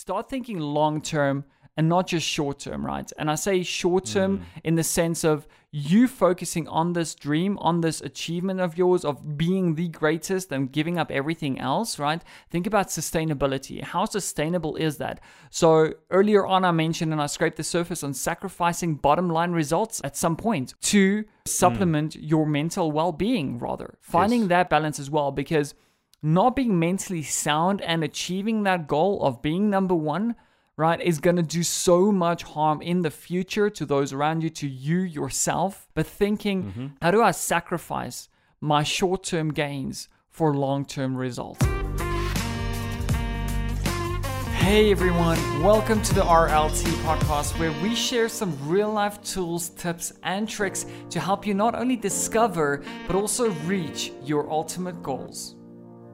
start thinking long term and not just short term, right? And I say short term mm. in the sense of you focusing on this dream, on this achievement of yours of being the greatest and giving up everything else, right? Think about sustainability. How sustainable is that? So earlier on, I mentioned and I scraped the surface on sacrificing bottom line results at some point to supplement mm. your mental well being, rather. Finding yes. that balance as well, because not being mentally sound and achieving that goal of being number one right, is going to do so much harm in the future to those around you, to you yourself. But thinking, mm-hmm. how do I sacrifice my short term gains for long term results? Hey everyone, welcome to the RLT podcast where we share some real life tools, tips, and tricks to help you not only discover but also reach your ultimate goals.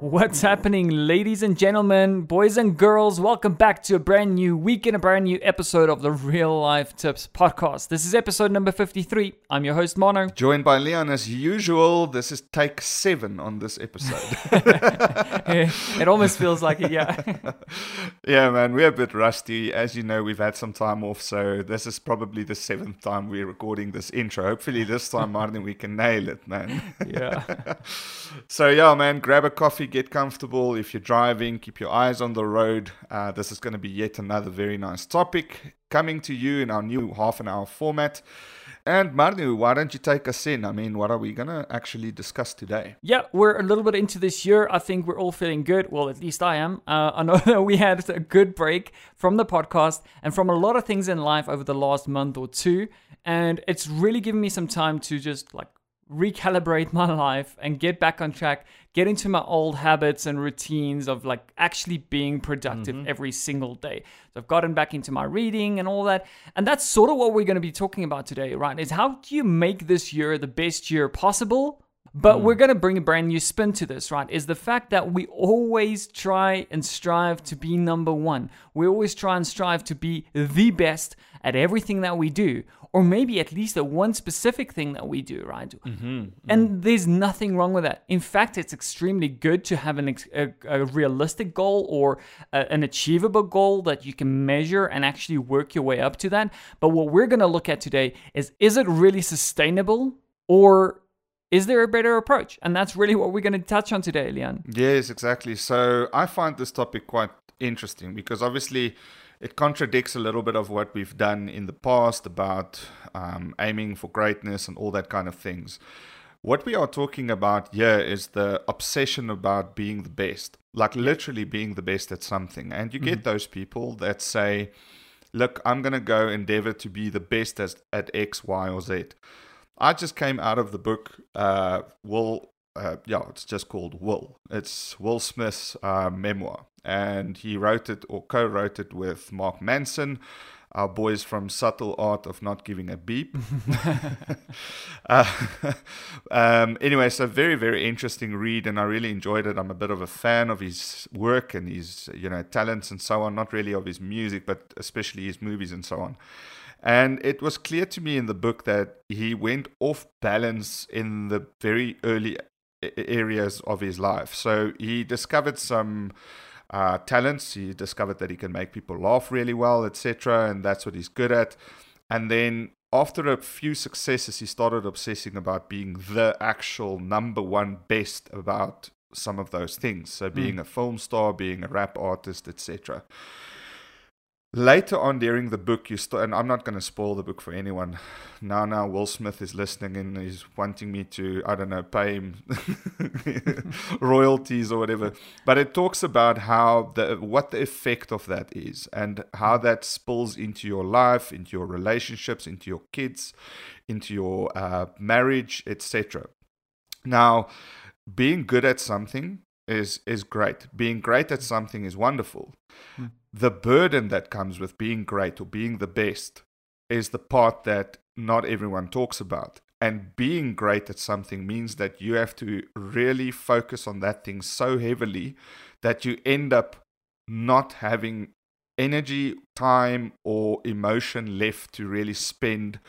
What's happening, ladies and gentlemen, boys and girls? Welcome back to a brand new week and a brand new episode of the Real Life Tips podcast. This is episode number 53. I'm your host, Mono. Joined by Leon as usual. This is take seven on this episode. it almost feels like it, yeah. yeah, man, we're a bit rusty. As you know, we've had some time off, so this is probably the seventh time we're recording this intro. Hopefully, this time, Martin, we can nail it, man. yeah. so, yeah, man, grab a coffee get comfortable. If you're driving, keep your eyes on the road. Uh, this is going to be yet another very nice topic coming to you in our new half an hour format. And Marnu, why don't you take us in? I mean, what are we going to actually discuss today? Yeah, we're a little bit into this year. I think we're all feeling good. Well, at least I am. Uh, I know that we had a good break from the podcast and from a lot of things in life over the last month or two. And it's really given me some time to just like recalibrate my life and get back on track, get into my old habits and routines of like actually being productive mm-hmm. every single day. So I've gotten back into my reading and all that. And that's sort of what we're going to be talking about today, right? Is how do you make this year the best year possible? But mm. we're going to bring a brand new spin to this, right? Is the fact that we always try and strive to be number one. We always try and strive to be the best at everything that we do or maybe at least at one specific thing that we do, right? Mm-hmm, mm-hmm. And there's nothing wrong with that. In fact, it's extremely good to have an, a, a realistic goal or a, an achievable goal that you can measure and actually work your way up to that. But what we're going to look at today is is it really sustainable or is there a better approach? And that's really what we're going to touch on today, Leon. Yes, exactly. So I find this topic quite interesting because obviously it contradicts a little bit of what we've done in the past about um, aiming for greatness and all that kind of things. What we are talking about here is the obsession about being the best, like literally being the best at something. And you get mm-hmm. those people that say, Look, I'm going to go endeavor to be the best as, at X, Y, or Z. I just came out of the book, uh, Will uh, yeah, it's just called Will. It's Will Smith's uh, memoir, and he wrote it or co-wrote it with Mark Manson, our boys from Subtle Art of Not Giving a Beep. uh, um, anyway, so very very interesting read, and I really enjoyed it. I'm a bit of a fan of his work and his you know talents and so on. Not really of his music, but especially his movies and so on. And it was clear to me in the book that he went off balance in the very early areas of his life. So he discovered some uh, talents. He discovered that he can make people laugh really well, etc., and that's what he's good at. And then after a few successes, he started obsessing about being the actual number one best about some of those things. So being mm. a film star, being a rap artist, etc later on during the book you start and i'm not going to spoil the book for anyone. Now now will smith is listening and he's wanting me to i don't know pay him royalties or whatever. But it talks about how the what the effect of that is and how that spills into your life into your relationships into your kids into your uh, marriage etc now being good at something is is great. Being great at something is wonderful. Mm the burden that comes with being great or being the best is the part that not everyone talks about. And being great at something means that you have to really focus on that thing so heavily that you end up not having energy, time, or emotion left to really spend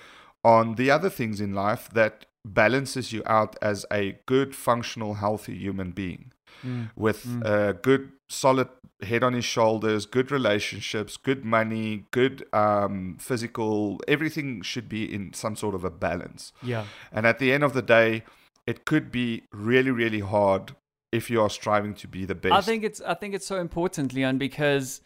on the other things in life that balances you out as a good, functional, healthy human being. Mm. with mm. a good, solid head on his shoulders, good relationships, good money, good um, physical. Everything should be in some sort of a balance. Yeah. And at the end of the day, it could be really, really hard if you are striving to be the best. I think it's I think it's so important, Leon, because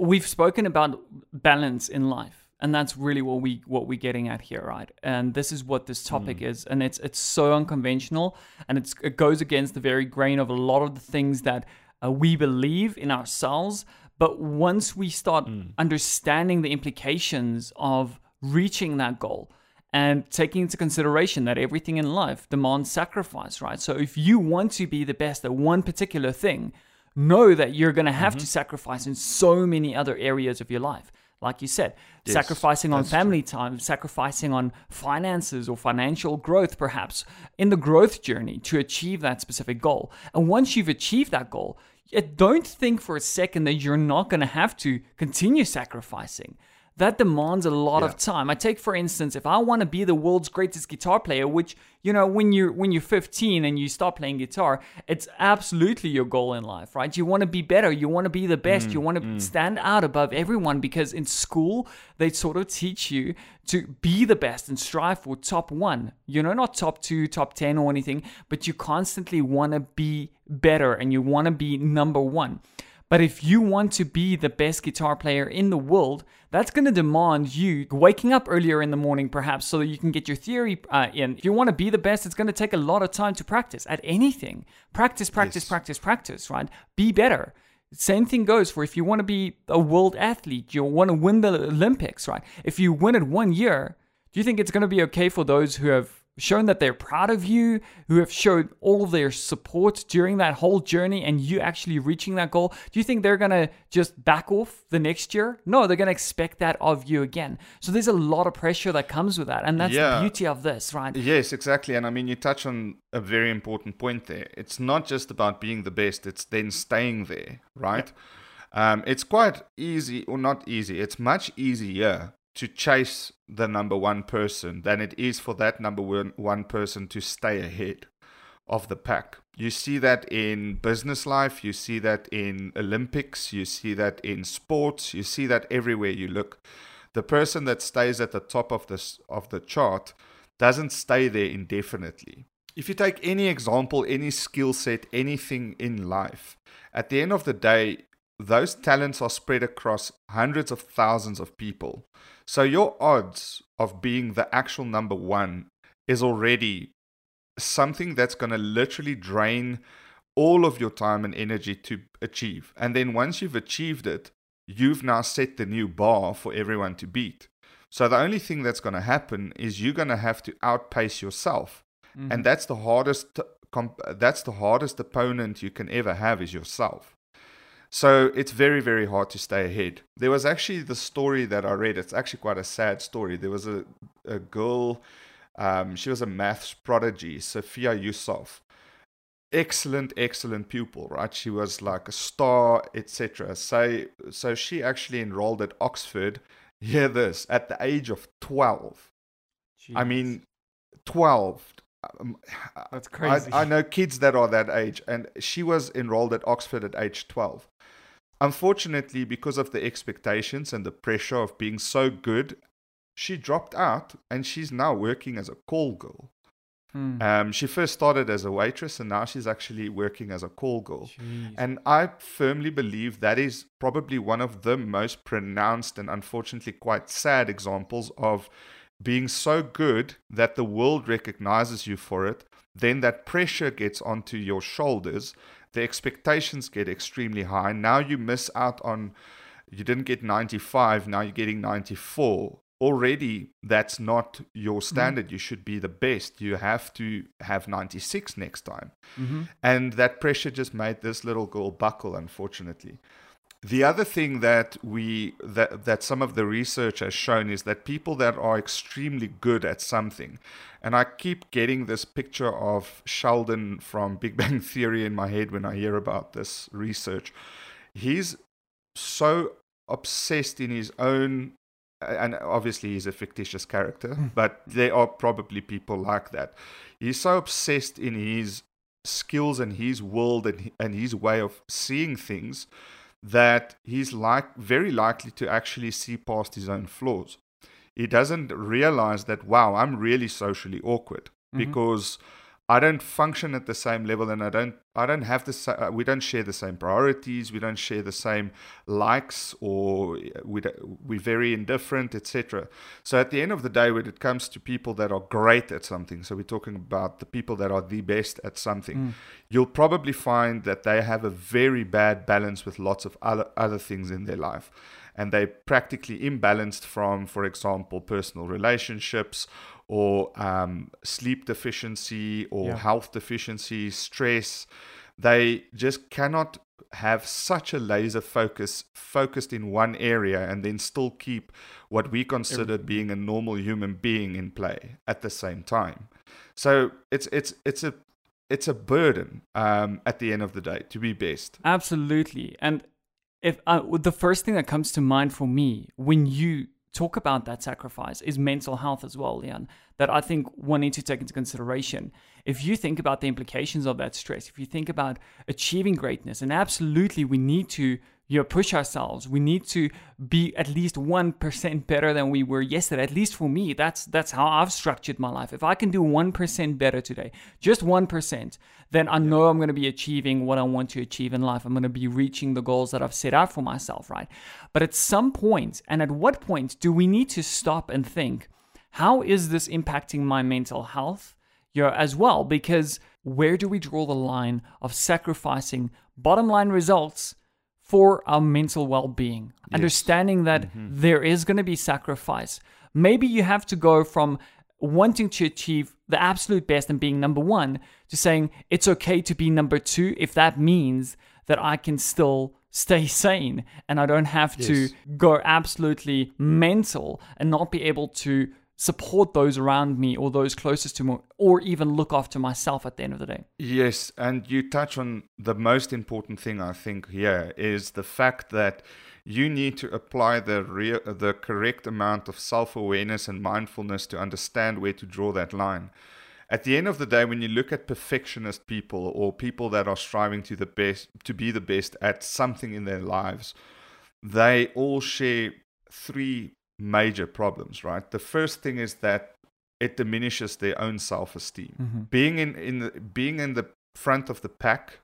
we've spoken about balance in life and that's really what we what we're getting at here right and this is what this topic mm. is and it's it's so unconventional and it's it goes against the very grain of a lot of the things that uh, we believe in ourselves but once we start mm. understanding the implications of reaching that goal and taking into consideration that everything in life demands sacrifice right so if you want to be the best at one particular thing know that you're going to have mm-hmm. to sacrifice in so many other areas of your life like you said, yes, sacrificing on family true. time, sacrificing on finances or financial growth, perhaps in the growth journey to achieve that specific goal. And once you've achieved that goal, eh, don't think for a second that you're not going to have to continue sacrificing that demands a lot yeah. of time. I take for instance, if I want to be the world's greatest guitar player, which you know, when you're when you're 15 and you stop playing guitar, it's absolutely your goal in life, right? You want to be better, you want to be the best, mm, you want to mm. stand out above everyone because in school they sort of teach you to be the best and strive for top 1. You know, not top 2, top 10 or anything, but you constantly want to be better and you want to be number 1. But if you want to be the best guitar player in the world, that's going to demand you waking up earlier in the morning, perhaps, so that you can get your theory uh, in. If you want to be the best, it's going to take a lot of time to practice at anything. Practice, practice, yes. practice, practice, right? Be better. Same thing goes for if you want to be a world athlete, you want to win the Olympics, right? If you win it one year, do you think it's going to be okay for those who have shown that they're proud of you, who have showed all of their support during that whole journey and you actually reaching that goal, do you think they're going to just back off the next year? No, they're going to expect that of you again. So there's a lot of pressure that comes with that. And that's yeah. the beauty of this, right? Yes, exactly. And I mean, you touch on a very important point there. It's not just about being the best, it's then staying there, right? Um, it's quite easy, or not easy, it's much easier to chase the number one person than it is for that number one, person to stay ahead of the pack. You see that in business life, you see that in Olympics, you see that in sports, you see that everywhere you look. The person that stays at the top of this of the chart doesn't stay there indefinitely. If you take any example, any skill set, anything in life, at the end of the day, those talents are spread across hundreds of thousands of people. So your odds of being the actual number one is already something that's going to literally drain all of your time and energy to achieve. And then once you've achieved it, you've now set the new bar for everyone to beat. So the only thing that's going to happen is you're going to have to outpace yourself. Mm-hmm. And that's the hardest that's the hardest opponent you can ever have is yourself. So it's very, very hard to stay ahead. There was actually the story that I read. It's actually quite a sad story. There was a, a girl, um, she was a maths prodigy, Sophia Yusuf. Excellent, excellent pupil, right? She was like a star, etc. So, so she actually enrolled at Oxford. Hear this at the age of 12. Jeez. I mean, 12. Um, That's crazy. I, I, know kids that are that age, and she was enrolled at Oxford at age 12. Unfortunately, because of the expectations and the pressure of being so good, she dropped out and she's now working as a call girl. Hmm. Um, she first started as a waitress and now she's actually working as a call girl. Jeez. And I firmly believe that is probably one of the most pronounced and unfortunately quite sad examples of being so good that the world recognizes you for it. Then that pressure gets onto your shoulders the expectations get extremely high. Now you miss out on, you didn't get 95, now you're getting 94. Already, that's not your mm-hmm. standard. Mm-hmm. You should be the best. You have to have 96 next time. Mm-hmm. And that pressure just made this little girl buckle, unfortunately. The other thing that we that that some of the research has shown is that people that are extremely good at something, and I keep getting this picture of Sheldon from Big Bang Theory in my head when I hear about this research. He's so obsessed in his own and obviously he's a fictitious character, hmm. but there are probably people like that. He's so obsessed in his skills and his world and, and his way of seeing things that he's like very likely to actually see past his own flaws. He doesn't realize that wow, I'm really socially awkward mm-hmm. because I don't function at the same level, and I don't I don't have the uh, we don't share the same priorities, we don't share the same likes, or we we're very indifferent, etc. So at the end of the day, when it comes to people that are great at something, so we're talking about the people that are the best at something, mm. you'll probably find that they have a very bad balance with lots of other other things in their life and they're practically imbalanced from, for example, personal relationships or um, sleep deficiency or yeah. health deficiency, stress. They just cannot have such a laser focus focused in one area and then still keep what we consider being a normal human being in play at the same time. So it's it's it's a it's a burden um, at the end of the day to be best. Absolutely, and if uh, the first thing that comes to mind for me when you talk about that sacrifice is mental health as well, Leon, that I think one needs to take into consideration. If you think about the implications of that stress, if you think about achieving greatness, and absolutely we need to you know, push ourselves. We need to be at least 1% better than we were yesterday. At least for me, that's that's how I've structured my life. If I can do 1% better today, just 1%, then I know I'm going to be achieving what I want to achieve in life. I'm going to be reaching the goals that I've set out for myself, right? But at some point, and at what point do we need to stop and think, how is this impacting my mental health? You know, as well, because where do we draw the line of sacrificing bottom line results for our mental well being. Yes. Understanding that mm-hmm. there is going to be sacrifice. Maybe you have to go from wanting to achieve the absolute best and being number one to saying it's okay to be number two if that means that I can still stay sane and I don't have yes. to go absolutely mental and not be able to support those around me or those closest to me or even look after myself at the end of the day. Yes, and you touch on the most important thing I think here is the fact that you need to apply the real, the correct amount of self-awareness and mindfulness to understand where to draw that line. At the end of the day when you look at perfectionist people or people that are striving to the best to be the best at something in their lives, they all share three major problems, right? The first thing is that it diminishes their own self-esteem. Mm-hmm. Being in, in the, being in the front of the pack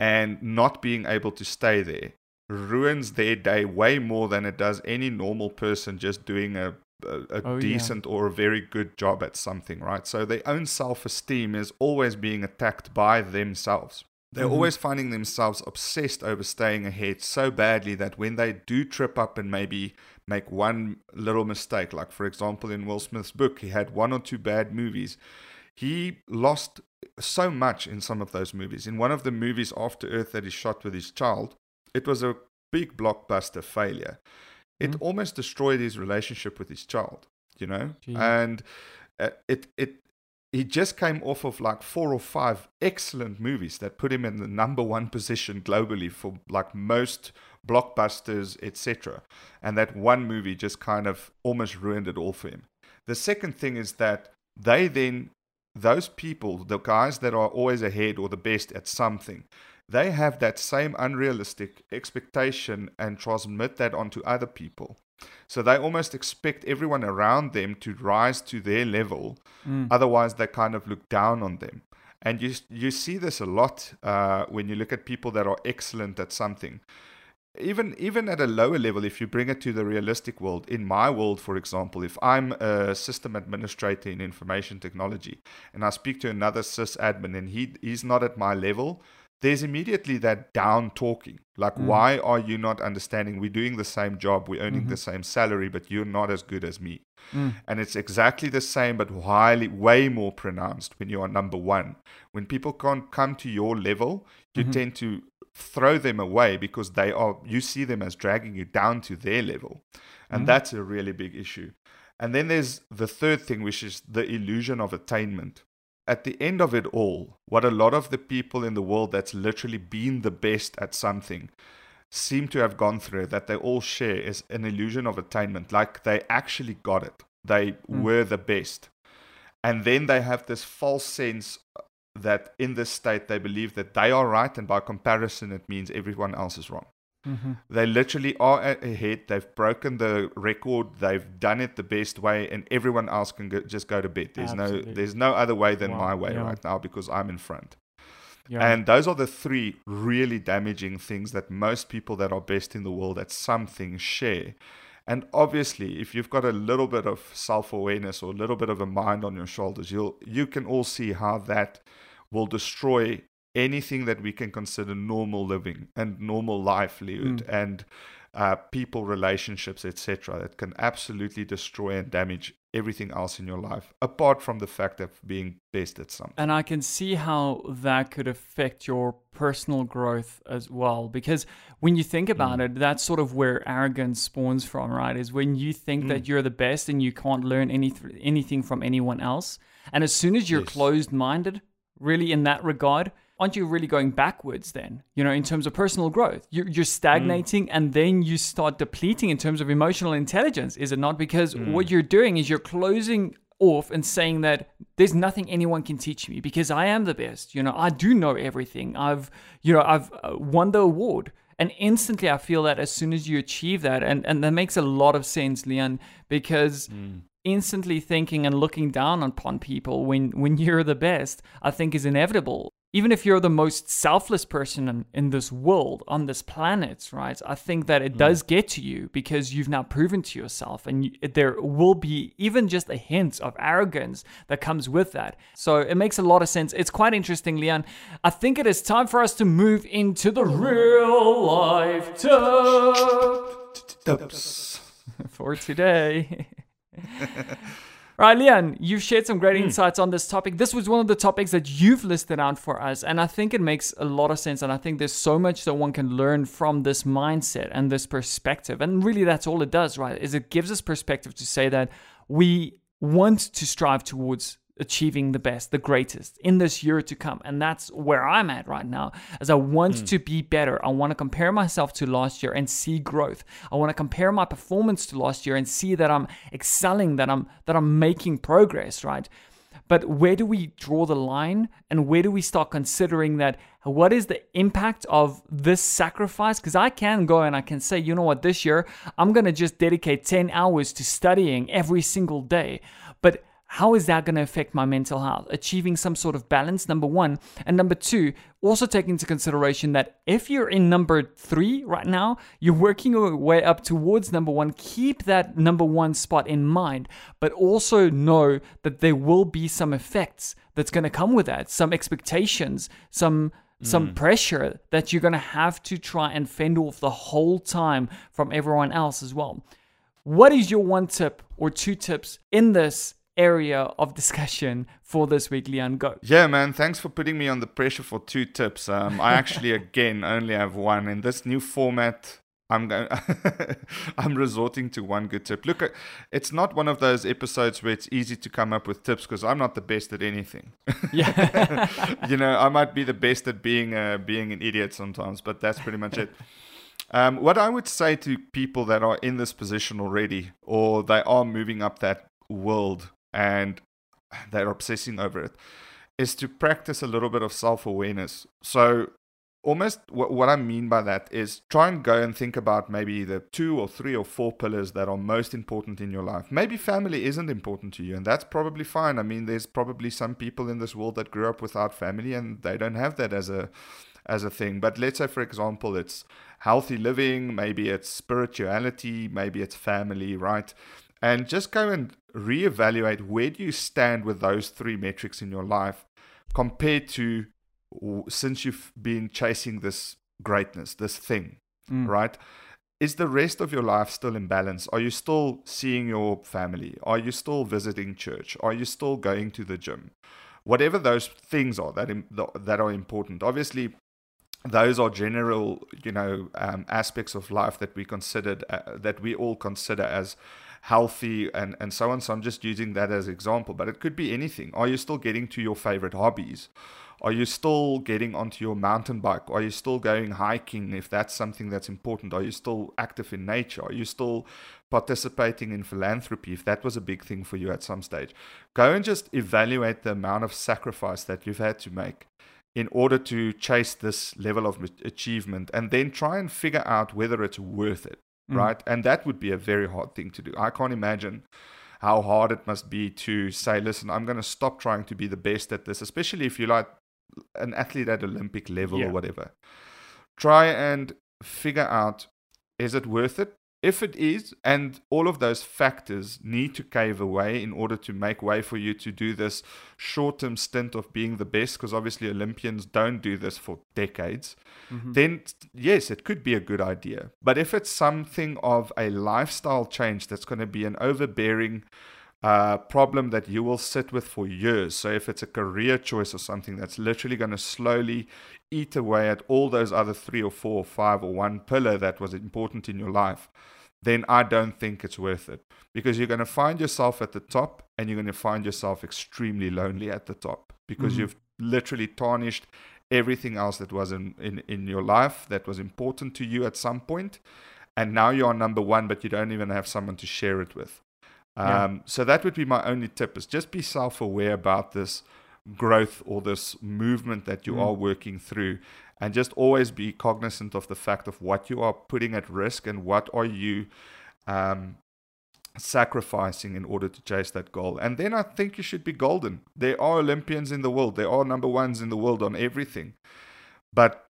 and not being able to stay there ruins their day way more than it does any normal person just doing a a, a oh, decent yeah. or a very good job at something, right? So their own self esteem is always being attacked by themselves. They're mm-hmm. always finding themselves obsessed over staying ahead so badly that when they do trip up and maybe make one little mistake. Like, for example, in Will Smith's book, he had one or two bad movies. He lost so much in some of those movies. In one of the movies, After Earth, that he shot with his child, it was a big blockbuster failure. It mm-hmm. almost destroyed his relationship with his child, you know? And uh, it, it, he just came off of like four or five excellent movies that put him in the number one position globally for like most blockbusters, etc. And that one movie just kind of almost ruined it all for him. The second thing is that they then, those people, the guys that are always ahead or the best at something, they have that same unrealistic expectation and transmit that onto other people. So they almost expect everyone around them to rise to their level. Mm. Otherwise, they kind of look down on them. And you you see this a lot uh, when you look at people that are excellent at something even even at a lower level if you bring it to the realistic world in my world for example if i'm a system administrator in information technology and i speak to another sysadmin and he he's not at my level there's immediately that down talking like mm. why are you not understanding we're doing the same job we're earning mm-hmm. the same salary but you're not as good as me mm. and it's exactly the same but highly way more pronounced when you are number one when people can't come to your level you mm-hmm. tend to throw them away because they are you see them as dragging you down to their level and mm-hmm. that's a really big issue and then there's the third thing which is the illusion of attainment at the end of it all what a lot of the people in the world that's literally been the best at something seem to have gone through that they all share is an illusion of attainment like they actually got it they mm. were the best and then they have this false sense that in this state they believe that they are right, and by comparison, it means everyone else is wrong. Mm-hmm. They literally are ahead. They've broken the record. They've done it the best way, and everyone else can go, just go to bed. There's Absolutely. no there's no other way than Wow, my way yeah. right now because I'm in front. Yeah. And those are the three really damaging things that most people that are best in the world at something share. And obviously, if you've got a little bit of self-awareness or a little bit of a mind on your shoulders, you'll you can all see how that will destroy anything that we can consider normal living and normal livelihood Mm. and uh, people relationships etc that can absolutely destroy and damage everything else in your life apart from the fact of being best at something And I can see how that could affect your personal growth as well. Because when you think about it, that's sort of where arrogance spawns from, right? Is when you think that you're the best and you can't learn any anything from anyone else. And as soon as you're Yes. closed minded, really in that regard, aren't you really going backwards then? You know, in terms of personal growth, you're, you're stagnating and then you start depleting in terms of emotional intelligence, is it not? Because mm. what you're doing is you're closing off and saying that there's nothing anyone can teach me because I am the best. You know, I do know everything. I've, you know, I've uh, won the award. And instantly, I feel that as soon as you achieve that, and, and that makes a lot of sense, Leon, because mm. instantly thinking and looking down upon people when, when you're the best, I think is inevitable. Even if you're the most selfless person in, in this world, on this planet, right? I think that it hmm. does get to you because you've now proven to yourself, and you, there will be even just a hint of arrogance that comes with that. So it makes a lot of sense. It's quite interesting, Leon. I think it is time for us to move into the real life tip for today. Right, Leon, you've shared some great hmm. insights on this topic. This was one of the topics that you've listed out for us, and I think it makes a lot of sense. And I think there's so much that one can learn from this mindset and this perspective. And really, that's all it does, right? Is it gives us perspective to say that we want to strive towards achieving the best, the greatest in this year to come. And that's where I'm at right now. As I want hmm. to be better. I want to compare myself to last year and see growth. I want to compare my performance to last year and see that I'm excelling, that I'm that I'm making progress, right? But where do we draw the line and where do we start considering that what is the impact of this sacrifice? Because I can go and I can say, you know what, this year I'm going to just dedicate 10 hours to studying every single day. But how is that going to affect my mental health? Achieving some sort of balance, number one. And number two, also take into consideration that if you're in number three right now, you're working your way up towards number one. Keep that number one spot in mind, but also know that there will be some effects that's going to come with that, some expectations, some some mm. pressure that you're going to have to try and fend off the whole time from everyone else as well. What is your one tip or two tips in this area of discussion for this week, Leon? Go. Yeah, man. Thanks for putting me on the pressure for two tips. Um, I actually again only have one in this new format. I'm going. I'm resorting to one good tip. Look, it's not one of those episodes where it's easy to come up with tips because I'm not the best at anything. Yeah. you know, I might be the best at being uh, being an idiot sometimes, but that's pretty much it. Um, what I would say to people that are in this position already, or they are moving up that world and they're obsessing over it, is to practice a little bit of self awareness. So, almost what I mean by that is try and go and think about maybe the two or three or four pillars that are most important in your life. Maybe family isn't important to you, and that's probably fine. I mean, there's probably some people in this world that grew up without family and they don't have that as a as a thing. But let's say, for example, it's healthy living, maybe it's spirituality, maybe it's family, right? And just go and reevaluate where do you stand with those three metrics in your life compared to since you've been chasing this greatness, this thing, Mm. right? Is the rest of your life still in balance? Are you still seeing your family? Are you still visiting church? Are you still going to the gym? Whatever those things are that that are important. Obviously, those are general, you know, um, aspects of life that we considered uh, that we all consider as healthy and and so on. So I'm just using that as example, but it could be anything. Are you still getting to your favorite hobbies? Are you still getting onto your mountain bike? Are you still going hiking if that's something that's important? Are you still active in nature? Are you still participating in philanthropy if that was a big thing for you at some stage? Go and just evaluate the amount of sacrifice that you've had to make in order to chase this level of achievement and then try and figure out whether it's worth it, mm. right? And that would be a very hard thing to do. I can't imagine how hard it must be to say, listen, I'm going to stop trying to be the best at this, especially if you're like an athlete at Olympic level yeah. or whatever. Try and figure out is it worth it? If it is, and all of those factors need to cave away in order to make way for you to do this short term stint of being the best, because obviously Olympians don't do this for decades, mm-hmm. then yes, it could be a good idea. But if it's something of a lifestyle change that's going to be an overbearing uh, problem that you will sit with for years. So, if it's a career choice or something that's literally going to slowly eat away at all those other three or four or five or one pillar that was important in your life, then I don't think it's worth it because you're going to find yourself at the top and you're going to find yourself extremely lonely at the top because mm-hmm. you've literally tarnished everything else that was in, in, in your life that was important to you at some point and now you're number one but you don't even have someone to share it with um, yeah. so that would be my only tip is just be self-aware about this growth or this movement that you mm. are working through and just always be cognizant of the fact of what you are putting at risk and what are you um, sacrificing in order to chase that goal. And then i think you should be golden. There are olympians in the world. There are number ones in the world on everything. But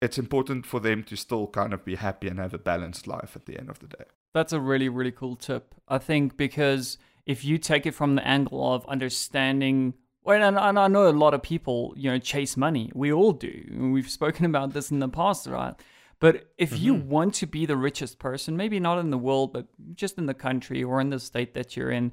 it's important for them to still kind of be happy and have a balanced life at the end of the day that's a really really cool tip i think because if you take it from the angle of understanding well, and, and I know a lot of people, you know, chase money. We all do. We've spoken about this in the past, right? But if mm-hmm. you want to be the richest person, maybe not in the world, but just in the country or in the state that you're in,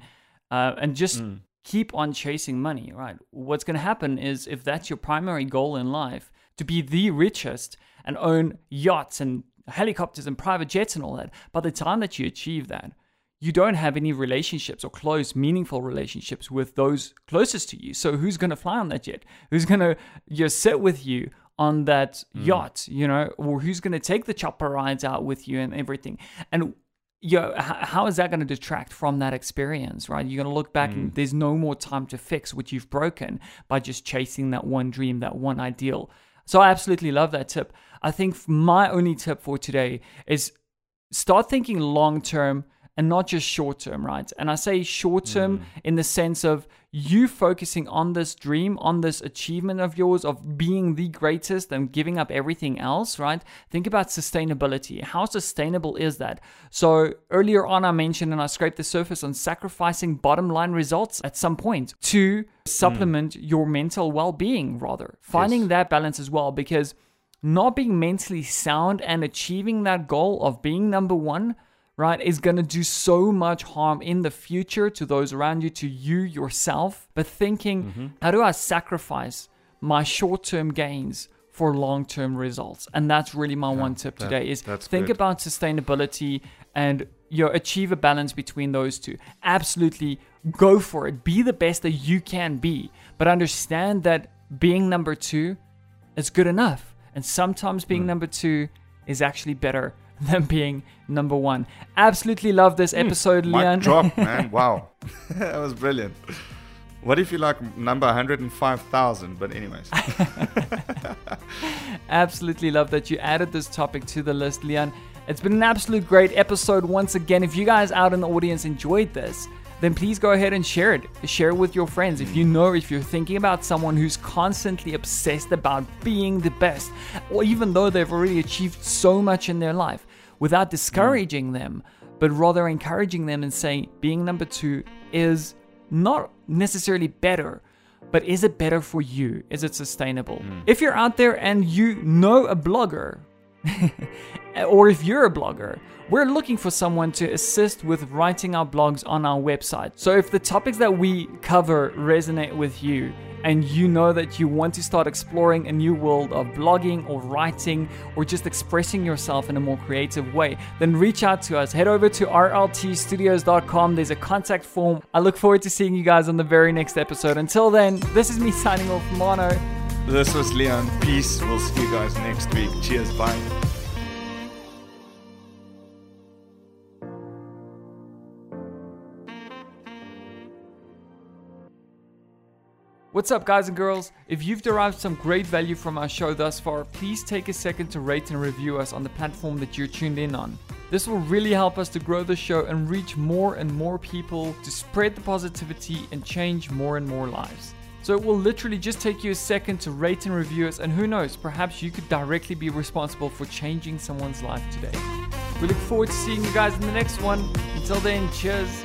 uh, and just mm. keep on chasing money, right? What's going to happen is if that's your primary goal in life, to be the richest and own yachts and helicopters and private jets and all that, by the time that you achieve that, you don't have any relationships or close, meaningful relationships with those closest to you. So who's going to fly on that jet? Who's going to you know, sit with you on that mm. yacht? You know, or who's going to take the chopper rides out with you and everything? And you know, how is that going to detract from that experience, right? You're going to look back mm. and there's no more time to fix what you've broken by just chasing that one dream, that one ideal. So I absolutely love that tip. I think my only tip for today is start thinking long term and not just short term, right? And I say short term mm. in the sense of you focusing on this dream, on this achievement of yours of being the greatest and giving up everything else, right? Think about sustainability. How sustainable is that? So earlier on, I mentioned and I scraped the surface on sacrificing bottom line results at some point to supplement mm. your mental well being, rather. Finding yes. that balance as well, because not being mentally sound and achieving that goal of being number one right, is going to do so much harm in the future to those around you, to you yourself. But thinking, mm-hmm. how do I sacrifice my short term gains? For long term results. And that's really my yeah, one tip that, today is think good. about sustainability and you know, achieve a balance between those two. Absolutely go for it. Be the best that you can be. But understand that being number two is good enough. And sometimes being mm. number two is actually better than being number one. Absolutely love this hmm. episode, mm, Leon. drop, man. Wow. that was brilliant. What if you like number 105,000? But, anyways. Absolutely love that you added this topic to the list, Leon. It's been an absolute great episode once again. If you guys out in the audience enjoyed this, then please go ahead and share it. Share it with your friends. If you know, if you're thinking about someone who's constantly obsessed about being the best, or even though they've already achieved so much in their life, without discouraging mm. them, but rather encouraging them and saying being number two is not necessarily better, but is it better for you? Is it sustainable? Mm. If you're out there and you know a blogger, Uh, or if you're a blogger, we're looking for someone to assist with writing our blogs on our website. So if the topics that we cover resonate with you, and you know that you want to start exploring a new world of blogging or writing or just expressing yourself in a more creative way, then reach out to us. Head over to rltstudios.com. There's a contact form. I look forward to seeing you guys on the very next episode. Until then, this is me signing off, Mono. This was Leon. Peace. We'll see you guys next week. Cheers. Bye. What's up, guys and girls? If you've derived some great value from our show thus far, please take a second to rate and review us on the platform that you're tuned in on. This will really help us to grow the show and reach more and more people to spread the positivity and change more and more lives. So it will literally just take you a second to rate and review us, and who knows, perhaps you could directly be responsible for changing someone's life today. We look forward to seeing you guys in the next one. Until then, cheers.